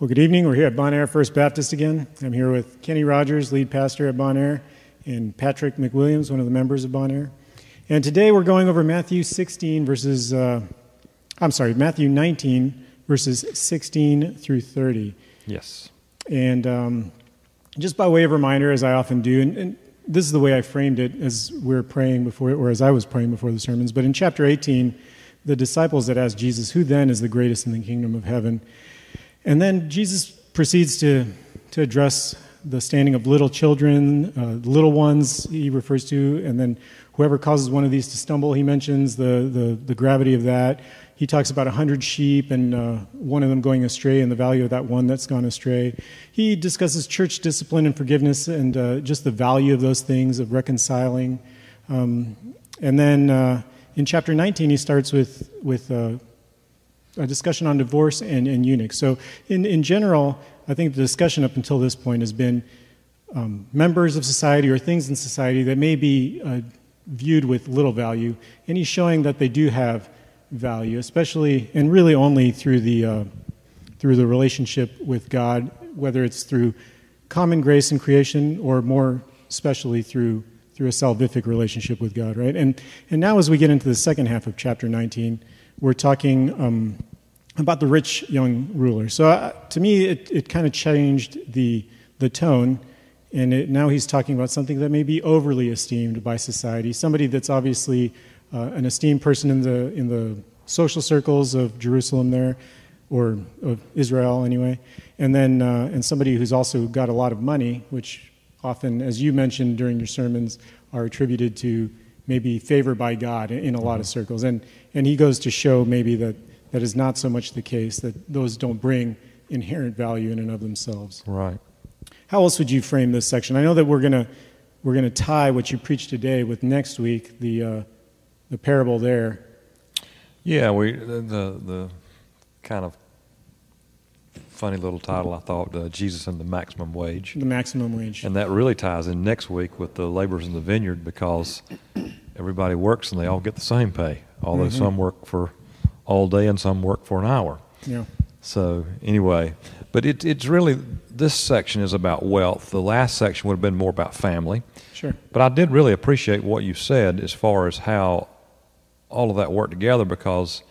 Well, good evening. We're here at Bon Air First Baptist again. I'm here with Kenny Rogers, lead pastor at Bon Air, and Patrick McWilliams, one of the members of Bon Air. And today we're going over Matthew 16 verses, uh, I'm sorry, Matthew 19 verses 16 through 30. Yes. And um, just by way of reminder, as I often do, and, and this is the way I framed it as we are praying before, or as I was praying before the sermons, but in chapter 18, the disciples that asked Jesus, Who then is the greatest in the kingdom of heaven? And then Jesus proceeds to, to address the standing of little children, uh, little ones he refers to, and then whoever causes one of these to stumble, he mentions the, the, the gravity of that. He talks about a hundred sheep and uh, one of them going astray and the value of that one that's gone astray. He discusses church discipline and forgiveness and uh, just the value of those things, of reconciling. Um, and then uh, in chapter 19, he starts with, with uh, a discussion on divorce and, and eunuchs. So, in, in general, I think the discussion up until this point has been um, members of society or things in society that may be uh, viewed with little value, and he's showing that they do have value, especially and really only through the uh, through the relationship with God, whether it's through common grace and creation or more especially through through a salvific relationship with God, right? And and now as we get into the second half of chapter 19, we're talking um, about the rich young ruler. So uh, to me, it, it kind of changed the, the tone. And it, now he's talking about something that may be overly esteemed by society, somebody that's obviously uh, an esteemed person in the, in the social circles of Jerusalem there, or of Israel anyway, and then uh, and somebody who's also got a lot of money, which often, as you mentioned during your sermons, are attributed to maybe favor by God in a lot of circles. And, and he goes to show maybe that that is not so much the case, that those don't bring inherent value in and of themselves. Right. How else would you frame this section? I know that we're going to we're going to tie what you preached today with next week, the, uh, the parable there. Yeah, we the, the kind of funny little title I thought, uh, Jesus and the Maximum Wage. The Maximum Wage. And that really ties in next week with the laborers in the vineyard because everybody works and they all get the same pay, although mm-hmm. some work for all day and some work for an hour. Yeah. So anyway, but it, it's really this section is about wealth. The last section would have been more about family. Sure. But I did really appreciate what you said as far as how all of that worked together because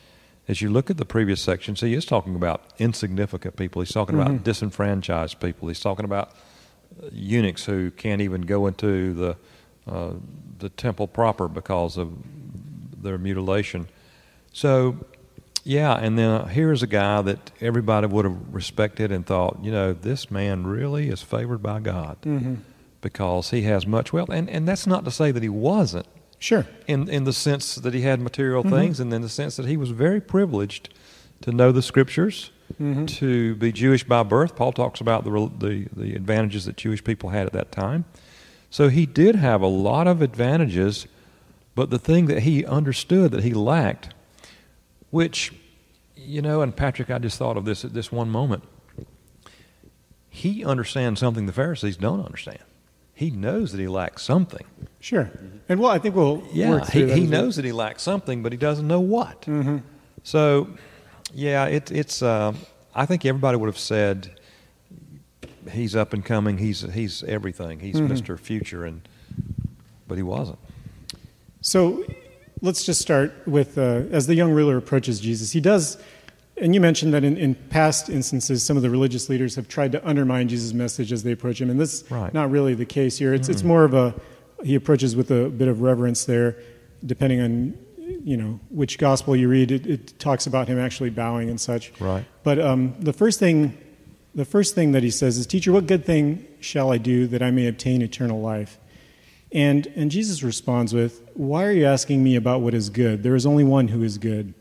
as you look at the previous section, see, he's talking about insignificant people. He's talking mm-hmm. about disenfranchised people. He's talking about eunuchs who can't even go into the uh, the temple proper because of their mutilation. So yeah, and then here's a guy that everybody would have respected and thought, you know, this man really is favored by God mm-hmm. because he has much wealth. And, and that's not to say that he wasn't. Sure. In, in the sense that he had material mm-hmm. things, and in the sense that he was very privileged to know the scriptures, mm-hmm. to be Jewish by birth. Paul talks about the, the, the advantages that Jewish people had at that time. So he did have a lot of advantages, but the thing that he understood that he lacked which, you know, and Patrick, I just thought of this at this one moment. He understands something the Pharisees don't understand. He knows that he lacks something. Sure. And well, I think we'll. Yeah, he, he knows that he lacks something, but he doesn't know what. Mm-hmm. So, yeah, it, it's. Uh, I think everybody would have said he's up and coming. He's he's everything. He's mm-hmm. Mr. Future, and but he wasn't. So let's just start with uh, as the young ruler approaches Jesus, he does, and you mentioned that in, in, past instances, some of the religious leaders have tried to undermine Jesus' message as they approach him, and this is right. not really the case here. It's, mm-hmm. it's more of a, he approaches with a bit of reverence there, depending on you know which gospel you read it, it, talks about him actually bowing and such right but um, the first thing the first thing that he says is teacher what good thing shall i do that i may obtain eternal life and, and Jesus responds with, Why are you asking me about what is good? There is only one who is good.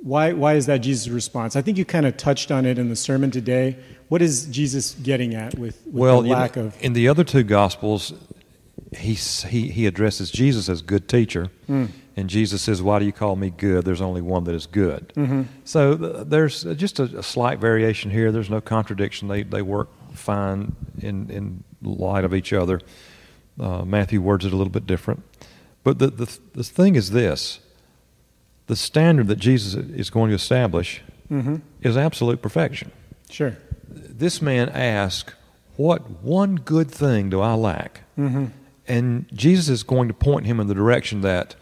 Why, why is that Jesus' response? I think you kind of touched on it in the sermon today. What is Jesus getting at with, with well, the lack know, of. In the other two Gospels, he, he, he addresses Jesus as good teacher. Mm. And Jesus says, Why do you call me good? There's only one that is good. Mm-hmm. So th- there's just a, a, slight variation here. There's no contradiction. They, they work fine in, in light of each other. Uh, Matthew words it a little bit different. But the, the, the thing is this the standard that Jesus is going to establish mm-hmm. is absolute perfection. Sure. This man asked, What one good thing do I lack? Mm-hmm. And Jesus is going to point him in the direction that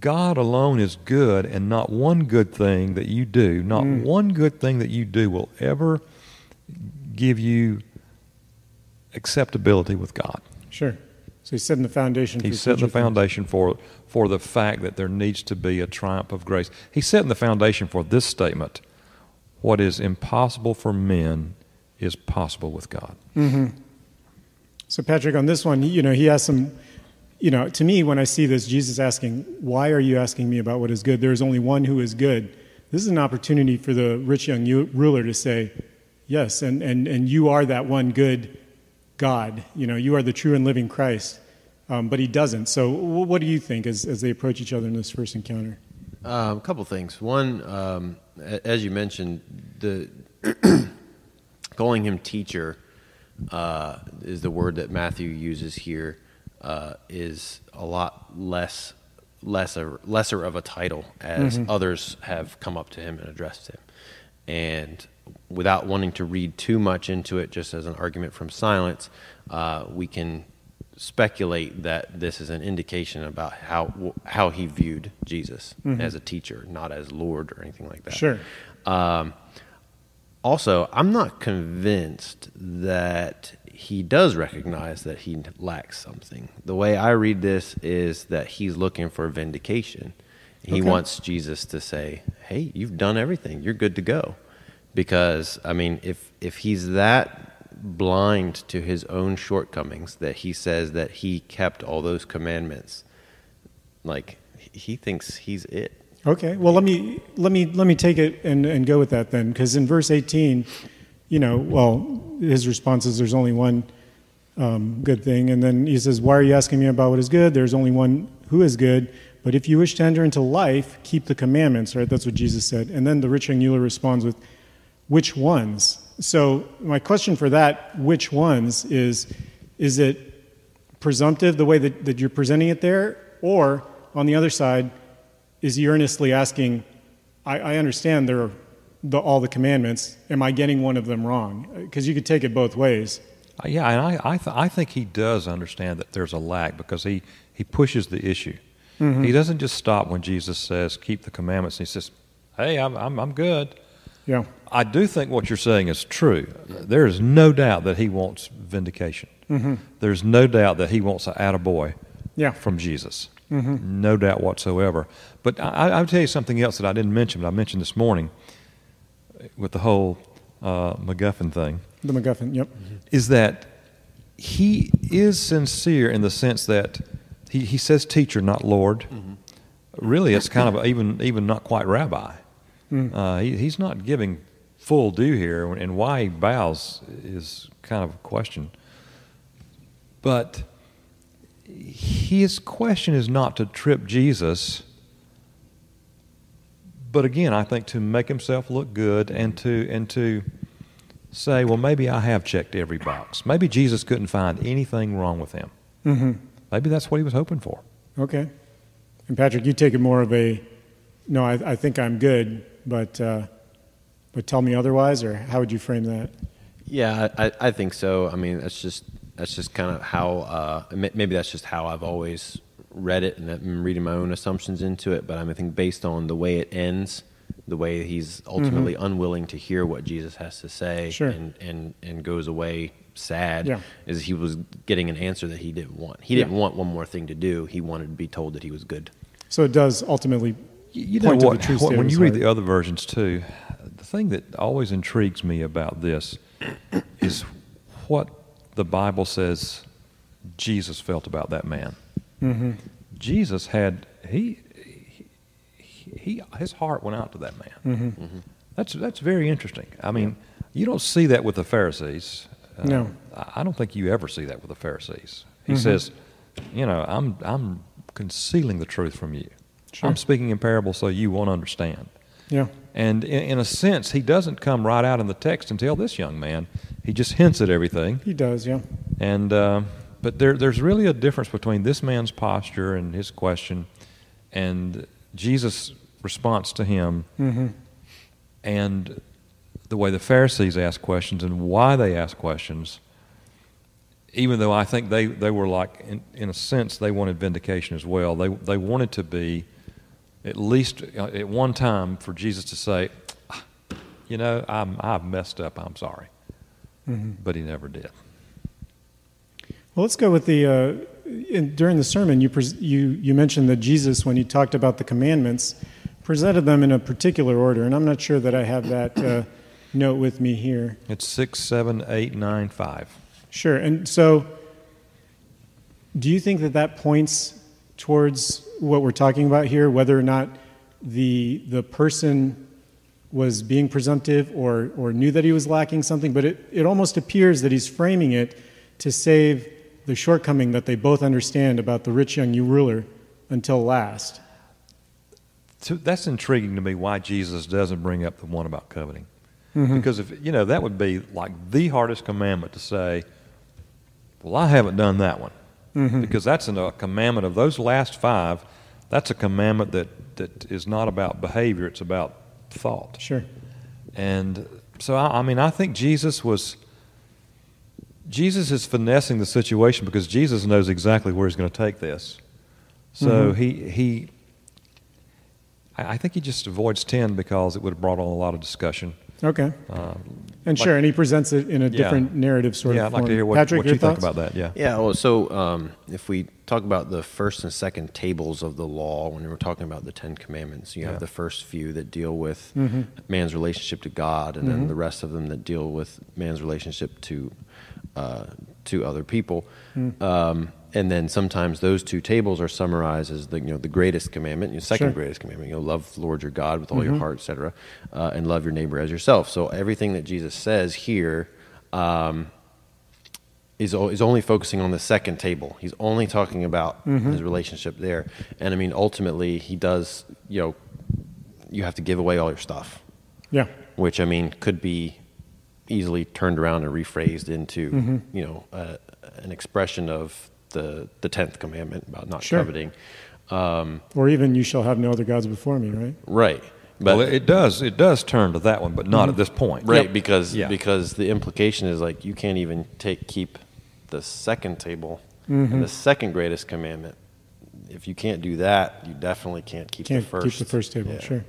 God alone is good, and not one good thing that you do, not Mm. one good thing that you do will ever give you acceptability with God. Sure. So he's setting the foundation. He's for setting the things. foundation for, for the fact that there needs to be a triumph of grace. He's setting the foundation for this statement what is impossible for men is possible with God. Mm-hmm. So Patrick, on this one, you know, he asked some. You know, to me, when I see this, Jesus asking, "Why are you asking me about what is good? There is only one who is good." This is an opportunity for the rich young ruler to say, "Yes, and and and you are that one good God. You know, you are the true and living Christ." Um, but he doesn't. So, what do you think as as they approach each other in this first encounter? Um, a couple things. One, um, as you mentioned, the calling him teacher uh, is the word that Matthew uses here. Uh, is a lot less lesser lesser of a title as others have come up to him and addressed him, and without wanting to read too much into it, just as an argument from silence, uh, we can speculate that this is an indication about how how he viewed Jesus as a teacher, not as Lord or anything like that. Sure. Um, also, I'm not convinced that he does recognize that he lacks something. The way I read this is that he's looking for vindication. He Okay. wants Jesus to say, "Hey, you've done everything. You're good to go." Because I mean, if if he's that blind to his own shortcomings that he says that he kept all those commandments, like he thinks he's it. Okay. Well, let me let me let me take it and, and go with that then, because in verse 18, you know, well, his response is, "There's only one um, good thing," and then he says, "Why are you asking me about what is good? There's only one who is good. But if you wish to enter into life, keep the commandments." Right? That's what Jesus said. And then the rich young ruler responds with, "Which ones?" So my question for that, which ones, is, is it presumptive the way that, that you're presenting it there, or on the other side? is he earnestly asking, I, I understand there are the, all the commandments. Am I getting one of them wrong? Because you could take it both ways. Uh, Yeah, and I, I, th- I think he does understand that there's a lack because he, he pushes the issue. He doesn't just stop when Jesus says, keep the commandments. He says, hey, I'm, I'm, I'm good. Yeah. I do think what you're saying is true. There is no doubt that he wants vindication. Mm-hmm. There's no doubt that he wants an attaboy Yeah. from Jesus. Mm-hmm. No doubt whatsoever. But I, I'll tell you something else that I didn't mention, but I mentioned this morning with the whole uh, MacGuffin thing The MacGuffin. Yep. Mm-hmm. is that he is sincere in the sense that he, he says teacher, not Lord. Really, it's kind of even even not quite rabbi. Mm. Uh, he, he's not giving full due here, and why he bows is kind of a question. But his question is not to trip Jesus, but again, I think to make himself look good and to and to say, well, maybe I have checked every box. Maybe Jesus couldn't find anything wrong with him. hmm Maybe that's what he was hoping for. Okay. And Patrick, you take it more of a, no, I, I think I'm good, but uh, but tell me otherwise, or how would you frame that? Yeah, I, I think so. I mean, that's just that's just kind of how uh, maybe that's just how I've always read it, and I'm reading my own assumptions into it. But I, mean, I think based on the way it ends, the way he's ultimately unwilling to hear what Jesus has to say, Sure. and, and and goes away sad, Yeah. is he was getting an answer that he didn't want. He didn't want one more thing to do. He wanted to be told that he was good. So it does ultimately You, you know point to what? the true what- when you read heart. the other versions too, the thing that always intrigues me about this is what the Bible says Jesus felt about that man. Mm-hmm. Jesus had he, he, he his heart went out to that man. Mm-hmm. That's that's very interesting. I mean, you don't see that with the Pharisees. Uh, No. I I don't think you ever see that with the Pharisees. He Mhm. says, you know, I'm I'm concealing the truth from you. Sure. I'm speaking in parables so you won't understand. Yeah. And in, in a sense, he doesn't come right out in the text and tell this young man. He just hints at everything. He does. Yeah. And uh, but there, there's really a difference between this man's posture and his question, and Jesus' response to him, Mm-hmm. and the way the Pharisees ask questions and why they ask questions, even though I think they, they were like, in, in a sense, they wanted vindication as well. They, they wanted to be, at least uh, at one time, for Jesus to say, "Ah, you know, I'm, I've messed up, I'm sorry. But he never did. Well, let's go with the. Uh, in, during the sermon, you, pres- you, you mentioned that Jesus, when he talked about the commandments, presented them in a particular order. And I'm not sure that I have that uh, note with me here. It's six, seven, eight, nine, five. Sure. And so, do you think that that points towards what we're talking about here, whether or not the, the person was being presumptive or, or knew that he was lacking something? But it, it almost appears that he's framing it to save the shortcoming that they both understand about the rich young ruler until last. So that's intriguing to me why Jesus doesn't bring up the one about coveting. Mm-hmm. Because if you know that would be like the hardest commandment to say, well, I haven't done that one. Because that's a commandment of those last five, that's a commandment that, that is not about behavior, it's about thought. Sure. And so, I, I mean, I think Jesus was. Jesus is finessing the situation because Jesus knows exactly where he's going to take this. So Mhm. he he. I I think he just avoids ten because it would have brought on a lot of discussion. Okay. Um, And like- sure, and he presents it in a Yeah. different narrative sort yeah, of I'd like to hear what, Patrick, what your you think thoughts? about that. Yeah. Yeah, well, so um, if we talk about the first and second tables of the law, when we're talking about the Ten Commandments, you Yeah. have the first few that deal with Mm-hmm. man's relationship to God, and then the rest of them that deal with man's relationship to uh, to other people. Mm. Um, and then sometimes those two tables are summarized as the you know the greatest commandment, your second Sure. Mm-hmm. greatest commandment. You know, love the Lord your God with all your heart, etc., uh, and love your neighbor as yourself. So everything that Jesus says here. Um, is, o- is only focusing on the second table. He's only talking about his relationship there. And I mean, ultimately, he does, you know, you have to give away all your stuff, Yeah. which I mean, could be easily turned around and rephrased into, Mm-hmm. you know, uh, an expression of the, the 10th commandment about not Sure. coveting. Um, Or even, you shall have no other gods before me, right? right. But, well, it, it does. It does turn to that one, but not at this point. right, because, Yeah. because the implication is like you can't even take, keep the second table Mm-hmm. and the second greatest commandment. If you can't do that, you definitely can't keep Can't the first. keep the first table, Yeah. sure.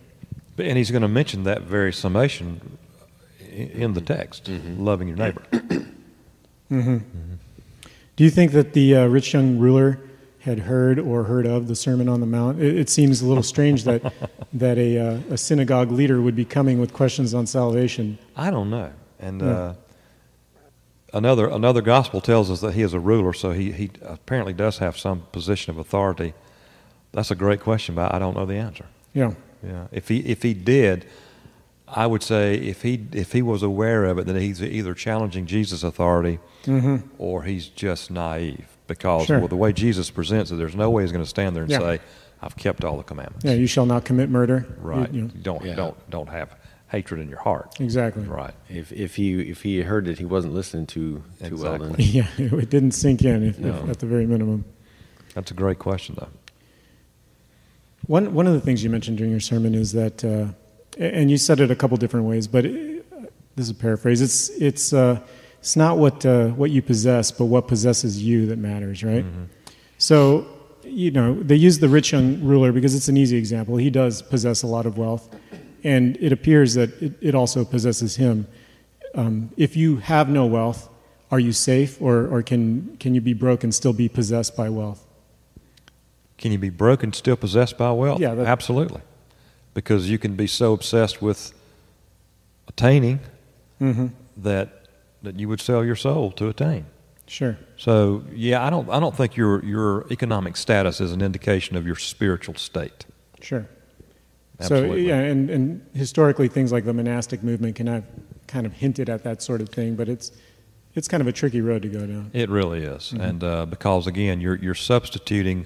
But- And he's going to mention that very summation in the text, Mm-hmm. loving your neighbor. Do you think that the uh, rich young ruler had heard or heard of the Sermon on the Mount? It, it seems a little strange that that a, uh, a synagogue leader would be coming with questions on salvation. I don't know. And Yeah. uh, another another gospel tells us that he is a ruler, so he, he apparently does have some position of authority. That's a great question, but I don't know the answer. Yeah, Yeah, if he if he did, I would say if he if he was aware of it, then he's either challenging Jesus' authority or he's just naive. Because Mm-hmm. Sure. well, the way Jesus presents it, there's no way he's going to stand there and Yeah. say, "I've kept all the commandments." yeah. You shall not commit murder. Right. you know, don't Yeah. don't don't have hatred in your heart. exactly. Right. If if he if he heard it, he wasn't listening too too well. Then. Exactly. Yeah, it didn't sink in, if, if at the very minimum. That's a great question, though. One one of the things you mentioned during your sermon is that, uh, and you said it a couple different ways, but it, this is a paraphrase. It's it's uh, it's not what uh, what you possess, but what possesses you that matters, right? So you know they use the rich young ruler because it's an easy example. He does possess a lot of wealth, and it appears that it, it also possesses him. Um, if you have no wealth, are you safe, or or can can you be broke and still be possessed by wealth? Can you be broken still possessed by wealth? Yeah, that- absolutely. Because you can be so obsessed with attaining Mm-hmm. that that you would sell your soul to attain. Sure. So yeah, I don't I don't think your your economic status is an indication of your spiritual state. Sure. Absolutely. So yeah, and, and historically things like the monastic movement can have kind of hinted at that sort of thing, but it's it's kind of a tricky road to go down. It really is, and uh, because again, you're you're substituting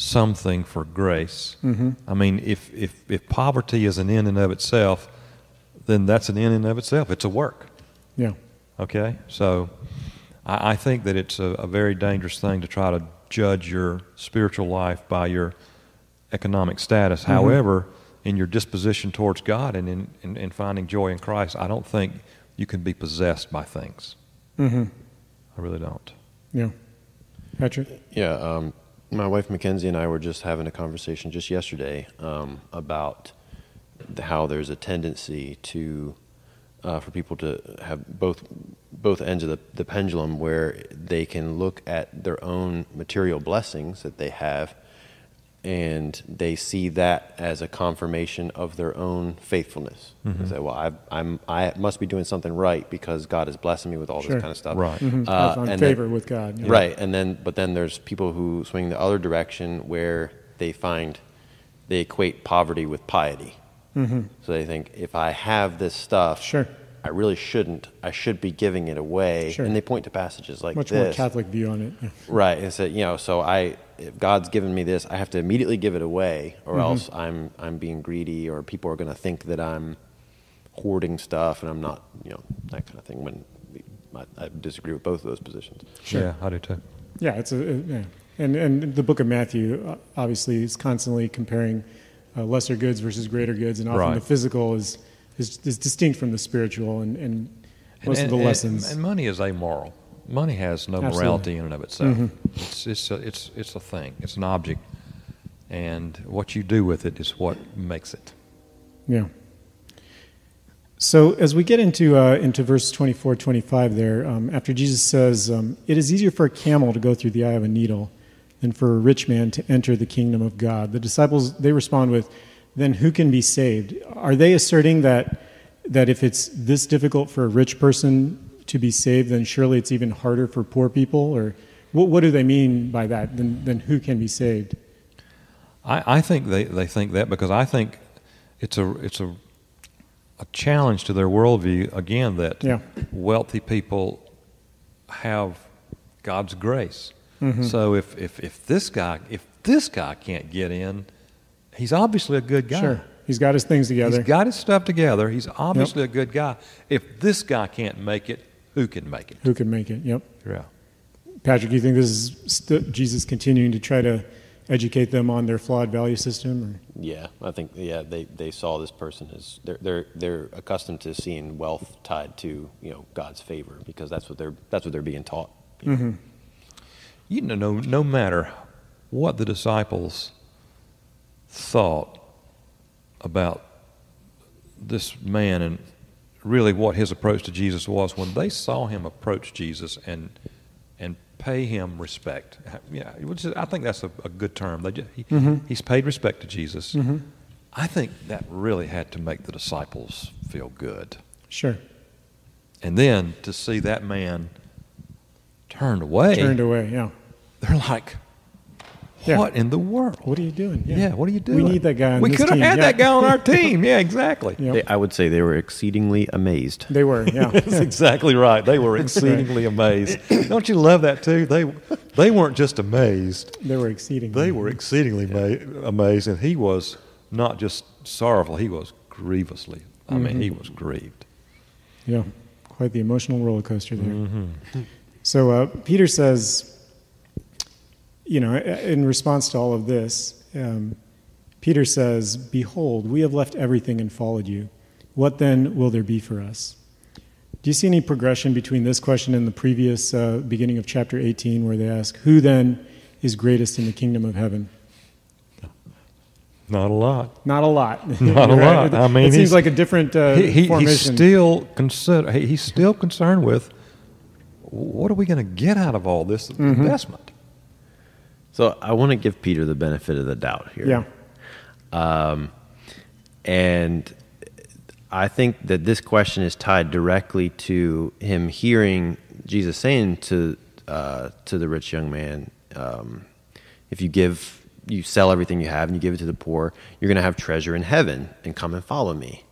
something for grace. Mhm. I mean, if if if poverty is an in and of itself, then that's an in and of itself. It's a work. Yeah. Okay, so I, I think that it's a, a very dangerous thing to try to judge your spiritual life by your economic status. However, in your disposition towards God and in, in, in finding joy in Christ, I don't think you can be possessed by things. Mm-hmm. I really don't. Yeah. Patrick? Yeah, um, my wife Mackenzie and I were just having a conversation just yesterday um, about how there's a tendency to uh, for people to have both both ends of the, the pendulum where they can look at their own material blessings that they have and they see that as a confirmation of their own faithfulness. Mm-hmm. They say, "Well, I, I'm I must be doing something right because God is blessing me with all Sure. this kind of stuff." Right. Mm-hmm. Uh, on and favor then- with God. yeah. Right, and then but then there's people who swing the other direction where they find they equate poverty with piety. Mm-hmm. So they think if I have this stuff, Sure. I really shouldn't. I should be giving it away. Sure. And they point to passages like Much more. Catholic view on it. Yeah. Right, and so you know, so I if God's given me this, I have to immediately give it away, or Mm-hmm. else I'm I'm being greedy, or people are going to think that I'm hoarding stuff, and I'm not, you know, that kind of thing. When I, I disagree with both of those positions. Sure. Yeah, I do too. Yeah, it's a, a- yeah. And and the book of Matthew uh, obviously is constantly comparing uh, lesser goods versus greater goods, and often Right. the physical is, is is distinct from the spiritual, and, and most and, of the and- lessons. And, money is amoral. Money has no Absolutely. morality in and of itself. Mhm. It's it's a, it's it's a thing. It's an object, and what you do with it is what makes it. Yeah. So as we get into uh, into verse 24, 25 there, um, after Jesus says, um, "It is easier for a camel to go through the eye of a needle than for a rich man to enter the kingdom of God," the disciples they respond with, "Then who can be saved?" Are they asserting that that if it's this difficult for a rich person to be saved, then surely it's even harder for poor people? Or what, what do they mean by that? Then then who can be saved? I, I think they, they think that because I think it's a it's a a challenge to their worldview again that Yeah. wealthy people have God's grace. Mhm. So if, if if this guy if this guy can't get in, he's obviously a good guy. Sure, he's got his things together. He's got his stuff together. He's obviously a good guy. If this guy can't make it, who can make it? who can make it? Yep. Yeah. Patrick, you think this is st- Jesus continuing to try to educate them on their flawed value system? Or? Yeah, I think yeah they, they saw this person as they're they're they're accustomed to seeing wealth tied to you know God's favor because that's what they're that's what they're being taught. Mm-hmm. You know, no, no matter what the disciples thought about this man and really what his approach to Jesus was, when they saw him approach Jesus and and pay him respect, yeah, which is, I think that's a, a good term. They just, he, Mhm. He's paid respect to Jesus. Mhm. I think that really had to make the disciples feel good. Sure. And then to see that man turned away, Turned away, yeah. they're like, Yeah. "What in the world? What are you doing? Yeah, what are you doing? We need that guy on we this could have had yeah. that guy on our team. Yeah, exactly. Yep. They, I would say they were exceedingly amazed. They were, yeah. That's exactly right. They were exceedingly amazed. Don't you love that too? They they weren't just amazed; they were exceeding. they were exceedingly ma- amazed, and he was not just sorrowful; he was grievously. I mean, Mhm. he was grieved. Yeah, quite the emotional roller coaster there. Mm-hmm. So uh, Peter says, you know, in response to all of this, um, Peter says, Behold, we have left everything and followed you. What then will there be for us? Do you see any progression between this question and the previous uh, beginning of chapter 18, where they ask, Who then is greatest in the kingdom of heaven? Not a lot. Not a lot. Not a Right? lot. I mean, it seems like a different uh, he, he- he's still consider, he's still concerned with what are we going to get out of all this Mm-hmm. investment? So I want to give Peter the benefit of the doubt here. yeah. Um, and I think that this question is tied directly to him hearing Jesus saying to uh, to the rich young man, um, "If you give, you sell everything you have and you give it to the poor, you're going to have treasure in heaven, and come and follow me."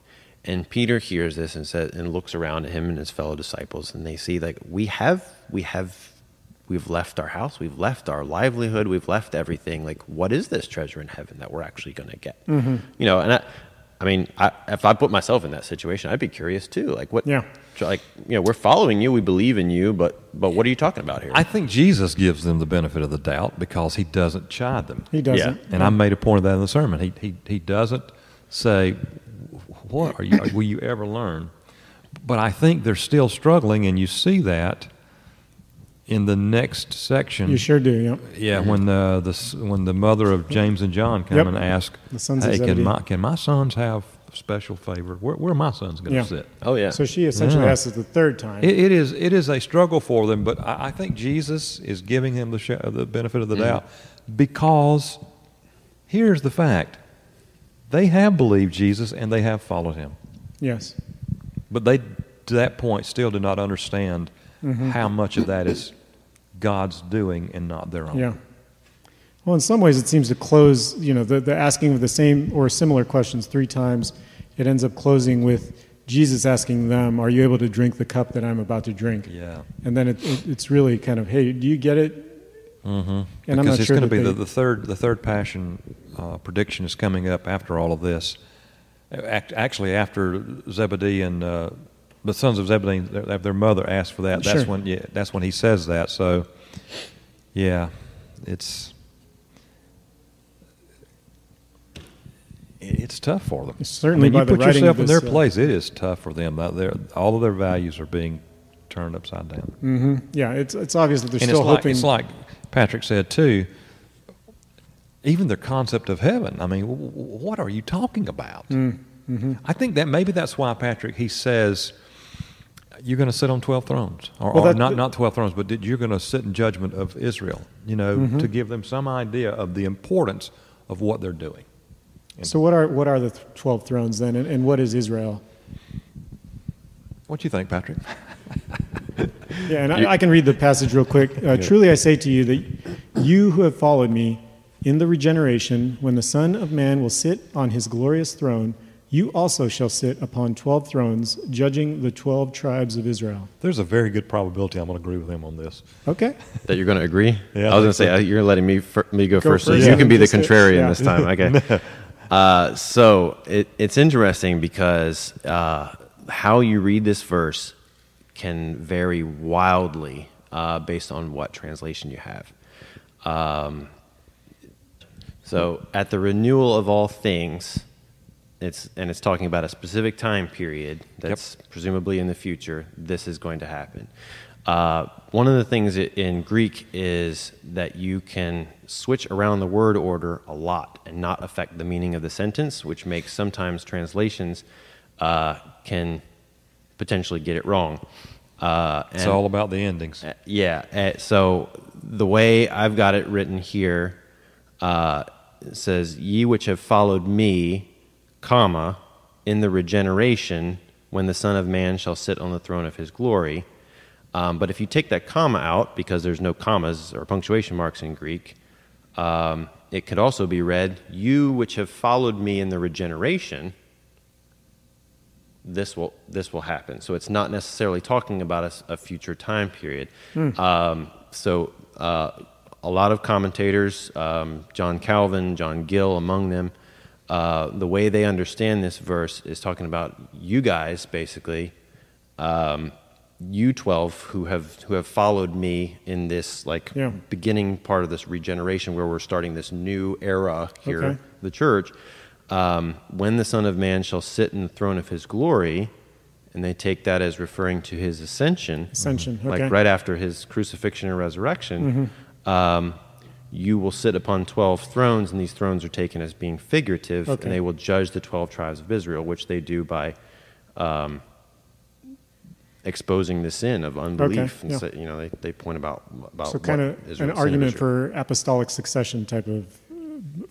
And Peter hears this and says, and looks around at him and his fellow disciples, and they see like we have, we have we've left our house, we've left our livelihood, we've left everything. Like, what is this treasure in heaven that we're actually going to get? Mm-hmm. You know, and I, I mean, I, if I put myself in that situation, I'd be curious too. Like, what? Yeah. Like, you know, we're following you, we believe in you, but but what are you talking about here? I think Jesus gives them the benefit of the doubt because he doesn't chide them. He doesn't. Yeah. And I made a point of that in the sermon. He, he, he doesn't say, "What are you? will you ever learn?" But I think they're still struggling, and you see that in the next section. You sure do. Yep. Yeah, when the, the when the mother of James and John come Yep. and ask, The sons "Hey, can my can my sons have special favor? Where, where are my sons going to Yeah. sit?" Oh yeah. So she essentially Yeah. asks it the third time. It, it is it is a struggle for them, but I, I think Jesus is giving him the sh- the benefit of the doubt because here's the fact: they have believed Jesus and they have followed him, yes. but they to that point still do not understand Mm-hmm. how much of that is God's doing and not their own. Yeah. Well, in some ways, it seems to close, you know, the, the asking of the same or similar questions three times. It ends up closing with Jesus asking them, Are you able to drink the cup that I'm about to drink? Yeah. And then it, it, it's really kind of, Hey, do you get it? Mm-hmm. And because I'm not it's sure going to be the, they- the third the third passion uh, prediction is coming up after all of this. Act, actually, after Zebedee and uh, the sons of Zebedee, their, their mother asked for that. That's Sure. when yeah, that's when he says that. So, yeah, it's it's tough for them. Certainly I mean, by you put yourself in their this, uh, place. It is tough for them. They're- all of their values are being turned upside down. hmm Yeah, it's, it's obvious that they're and still it's like, hoping. it's like Patrick said too. Even their concept of heaven. I mean, what are you talking about? Mm, mm-hmm. I think that maybe that's why Patrick he says you're going to sit on twelve thrones, or, Well, or not not twelve thrones, but you're going to sit in judgment of Israel. You know, Mm-hmm. to give them some idea of the importance of what they're doing. so, what are, what are the 12 thrones then, and, and what is Israel? What do you think, Patrick? Yeah, and I, I can read the passage real quick. Uh, Truly I say to you that you who have followed me in the regeneration, when the Son of Man will sit on his glorious throne, you also shall sit upon 12 thrones, judging the 12 tribes of Israel. There's a very good probability I'm going to agree with him on this. Okay? That you're going to agree? Yeah, I I was going to say so. uh, you're letting me fir- me go, Go first, so first. you can be the contrarian yeah. this time. Okay. uh, so it, it's interesting because uh, how you read this verse can vary wildly uh, based on what translation you have. Um, so at the renewal of all things, it's and it's talking about a specific time period that's presumably in the future. This is going to happen. Uh, one of the things in Greek is that you can switch around the word order a lot and not affect the meaning of the sentence, which makes sometimes translations uh, can potentially get it wrong. Uh, It's all about the endings. uh, yeah. Uh, so the way I've got it written here uh, says, "Ye which have followed me, comma, in the regeneration, when the Son of Man shall sit on the throne of His glory." Um, but if you take that comma out, because there's no commas or punctuation marks in Greek, um, it could also be read, "You which have followed me in the regeneration." this will this will happen. So it's not necessarily talking about a future time period. Um, so uh, a lot of commentators, um, John Calvin, John Gill, among them, uh, the way they understand this verse is talking about you guys, basically, um, you twelve who have who have followed me in this like Yeah. beginning part of this regeneration, where we're starting this new era here, Okay. the church um, when the Son of Man shall sit in the throne of his glory, and they take that as referring to his ascension, Ascension, like okay. right after his crucifixion and resurrection, um, you will sit upon 12 thrones, and these thrones are taken as being figurative, Okay. and they will judge the 12 tribes of Israel, which they do by um, exposing the sin of unbelief. and yeah. say- you know, they, they point about, about So, kind of Israel's an sin of argument for apostolic succession type of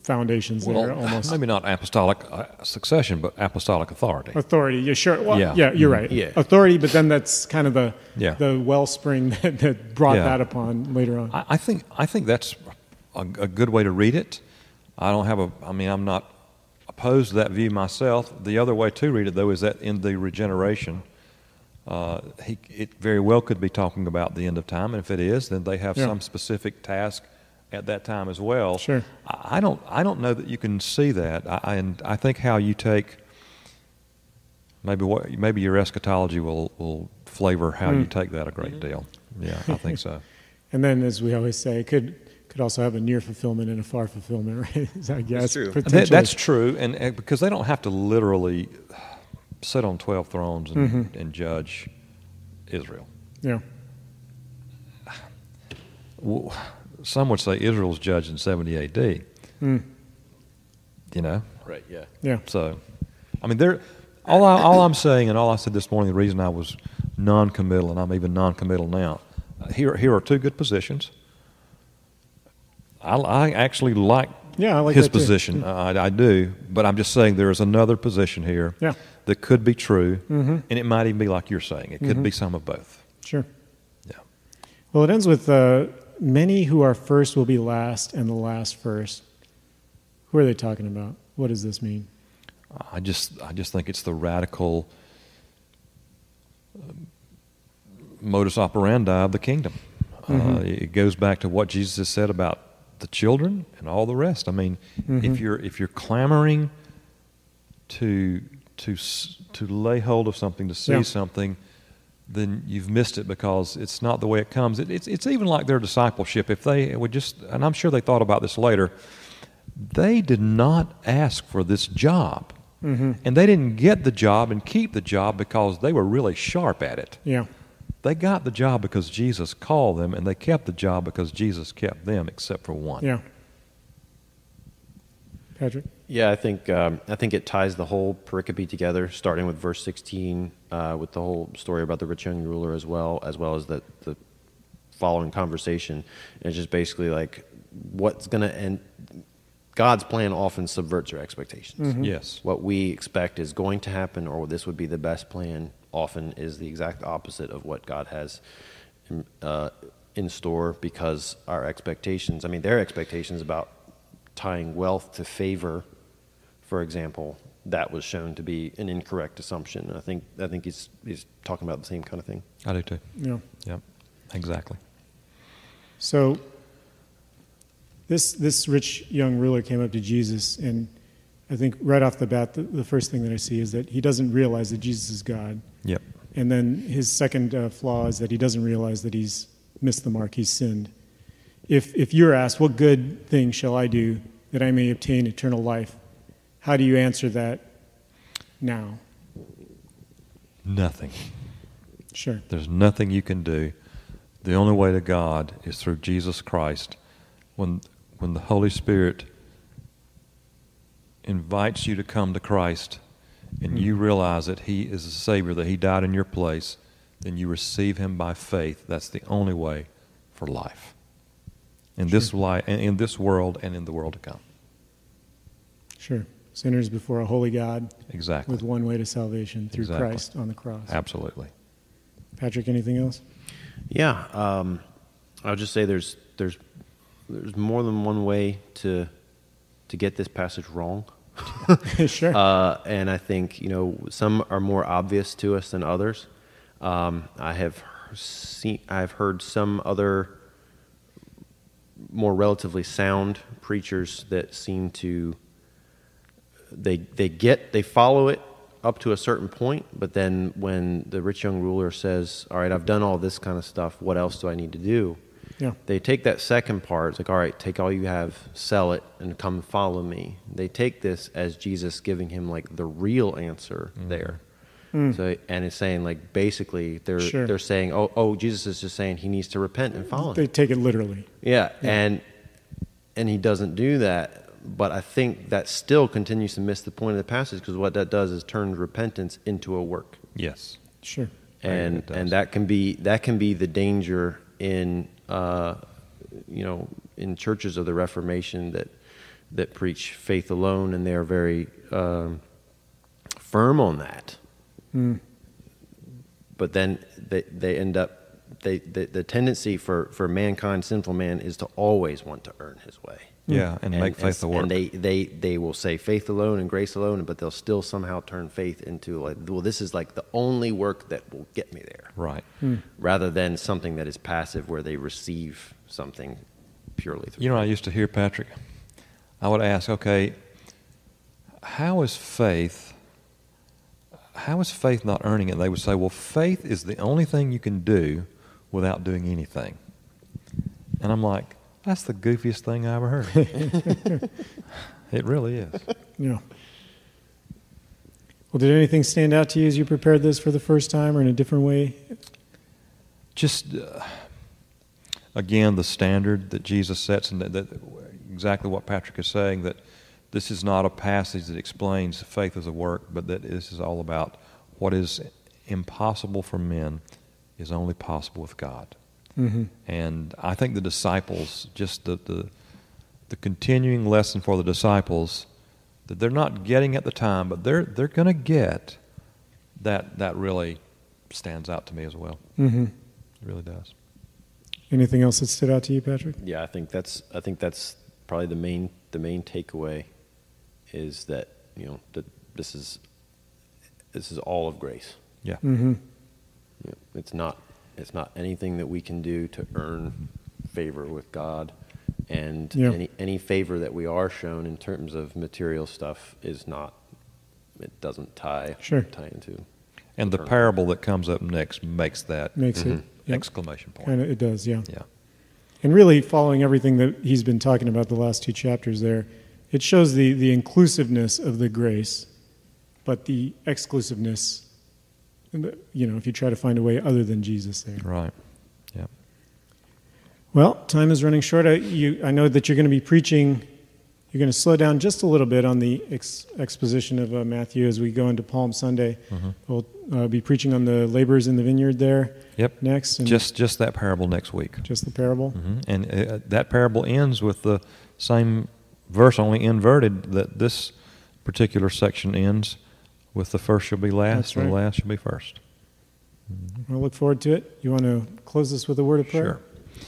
foundations there, almost. maybe not apostolic uh, succession, but apostolic authority. Authority, yeah, sure. Well, yeah. Yeah. you're right. Yeah. Authority, but then that's kind of the Yeah. the wellspring that, that brought Yeah. that upon later on. I, I think I think that's a, a good way to read it. I don't have a. I mean, I'm not opposed to that view myself. The other way to read it, though, is that in the regeneration, uh, he, it very well could be talking about the end of time, and if it is, then they have Yeah. some specific task at that time as well. Sure. I, I don't. I don't know that you can see that. I, I- and I think how you take maybe what maybe your eschatology will will flavor how you Hmm. take that a great deal. Yeah, I think so. And then, as we always say, could could could also have a near fulfillment and a far fulfillment, right? I guess that's true. That- that's true, and, and because they don't have to literally sit on twelve thrones and, Mm-hmm. and judge Israel. yeah, W- Some would say Israel's judged in seventy A.D. Mm. You know, Right. Yeah. yeah, so I mean, there. All, I, all I'm saying, and all I said this morning, the reason I was non-committal, and I'm even non-committal now. Uh, here, here are two good positions. I, I actually like Yeah, I like his position. Uh, I, I do, but I'm just saying there is another position here Yeah. that could be true, Mhm. and it might even be like you're saying. It could be some of both. sure. Yeah. Well, it ends with uh, many who are first will be last, and the last first. Who are they talking about? What does this mean? I just, I just think it's the radical um, modus operandi of the kingdom. Uh, it goes back to what Jesus has said about the children and all the rest. I mean, if mm-hmm. you're if you're clamoring to to to lay hold of something, to see Yeah. something, then you've missed it because it's not the way it comes. It, it's it's even like their discipleship. If they would just, and I'm sure they thought about this later, they did not ask for this job. Mm-hmm. And they didn't get the job and keep the job because they were really sharp at it. Yeah, They got the job because Jesus called them, and they kept the job because Jesus kept them, except for one. yeah. Patrick? Yeah, I think um, I think it ties the whole pericope together, starting with verse 16, uh, with the whole story about the rich young ruler as well, as well as the the following conversation. And it's just basically like what's going to end. God's plan often subverts our expectations. Yes. What we expect is going to happen, or this would be the best plan, often is the exact opposite of what God has in, uh, in store because our expectations, I mean, their expectations about tying wealth to favor, for example, that was shown to be an incorrect assumption. I think, I think he's, he's talking about the same kind of thing. I do too. Yeah. Yep. Exactly. So this this rich young ruler came up to Jesus, and I think right off the bat, the, the first thing that I see is that he doesn't realize that Jesus is God. Yep. And then his second uh, flaw is that he doesn't realize that he's missed the mark, he's sinned. If, if you're asked, What good thing shall I do that I may obtain eternal life? How do you answer that now? Nothing. Sure. There's nothing you can do. The only way to God is through Jesus Christ. When when the Holy Spirit invites you to come to Christ and you realize that He is a Savior, that He died in your place, then you receive Him by faith. That's the only way for life. In this life, in this world, and in the world to come. Sure. Sinners before a holy God Exactly. with one way to salvation through Exactly. Christ on the cross. Absolutely. Patrick, anything else? Yeah, um, I'll just say there's there's there's more than one way to to get this passage wrong. sure. Uh, and I think you know some are more obvious to us than others. Um, I have seen, I've heard some other more relatively sound preachers that seem to they they get they follow it up to a certain point, but then when the rich young ruler says, "All right, I've done all this kind of stuff. What else do I need to do?" Yeah. They take that second part. It's like, all right, take all you have, sell it, and come follow me. They take this as Jesus giving him like the real answer there. Mm. So, and it's saying like basically they're Sure. they're saying, oh, oh, Jesus is just saying he needs to repent and follow. They him. take it literally. Yeah, and and he doesn't do that. But I think that still continues to miss the point of the passage because what that does is turn repentance into a work Yes. Sure. and and that can be that can be the danger in uh, you know in churches of the Reformation that that preach faith alone and they are very um, firm on that. Mm. But then they they end up they the, the tendency for for mankind sinful man is to always want to earn his way. Mm. Yeah, and, make faith the work. And they, they, they will say faith alone and grace alone, but they'll still somehow turn faith into like, well, this is like the only work that will get me there, right. Hmm. Hmm. rather than something that is passive where they receive something purely through. You know, I used to hear Patrick. I would ask, okay, how is faith? How is faith not earning it? They would say, well, faith is the only thing you can do without doing anything. And I'm like, That's the goofiest thing I ever heard. it really is. Yeah. Well, did anything stand out to you as you prepared this for the first time or in a different way? Just uh, again, the standard that Jesus sets, and that, that exactly what Patrick is saying that this is not a passage that explains faith as a work, but that this is all about what is impossible for men is only possible with God. Mm-hmm. And I think the disciples, just the, the, the continuing lesson for the disciples, that they're not getting at the time, but they're, they're going to get, that, that really stands out to me as well. Mm-hmm. It really does. Anything else that stood out to you, Patrick? Yeah, I think that's I think that's probably the main the main takeaway is that you know that this is this is all of grace. Yeah. Mm-hmm. You know, it's not it's not anything that we can do to earn favor with God, and Yeah. any any favor that we are shown in terms of material stuff is not it doesn't tie Sure. tie into And the eternal. parable that comes up next makes that Makes it. Mhm. Yep. exclamation point. Kind of, it does, yeah. Yeah. And really, following everything that he's been talking about the last two chapters there, it shows the, the inclusiveness of the grace, but the exclusiveness, and the- you know, if you try to find a way other than Jesus there. Right. Yeah. Well, time is running short. I, you, I know that you're going to be preaching. You're going to slow down just a little bit on the ex- exposition of uh, Matthew as we go into Palm Sunday. Mhm. We'll uh, be preaching on the laborers in the vineyard there Yep. next, Just just that parable next week. just the parable. hmm And uh, that parable ends with the same verse, only inverted. That this particular section ends with the first shall be last, That's and the right. last shall be first. We'll look forward to it. You want to close this with a word of prayer? Sure.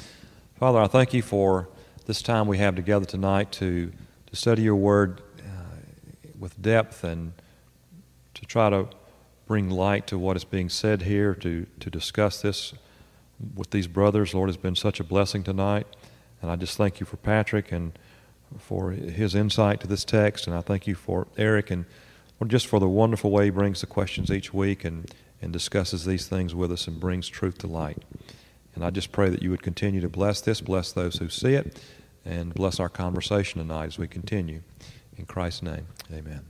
Father, I thank you for this time we have together tonight to, to study your word uh, with depth and to try to bring light to what is being said here, to, to discuss this with these brothers. Lord, it's been such a blessing tonight. And I just thank you for Patrick and for his insight to this text. And I thank you for Eric and Just for the wonderful way he brings the questions each week and, and discusses these things with us and brings truth to light. And I just pray that you would continue to bless this, bless those who see it, and bless our conversation tonight as we continue. In Christ's name, amen.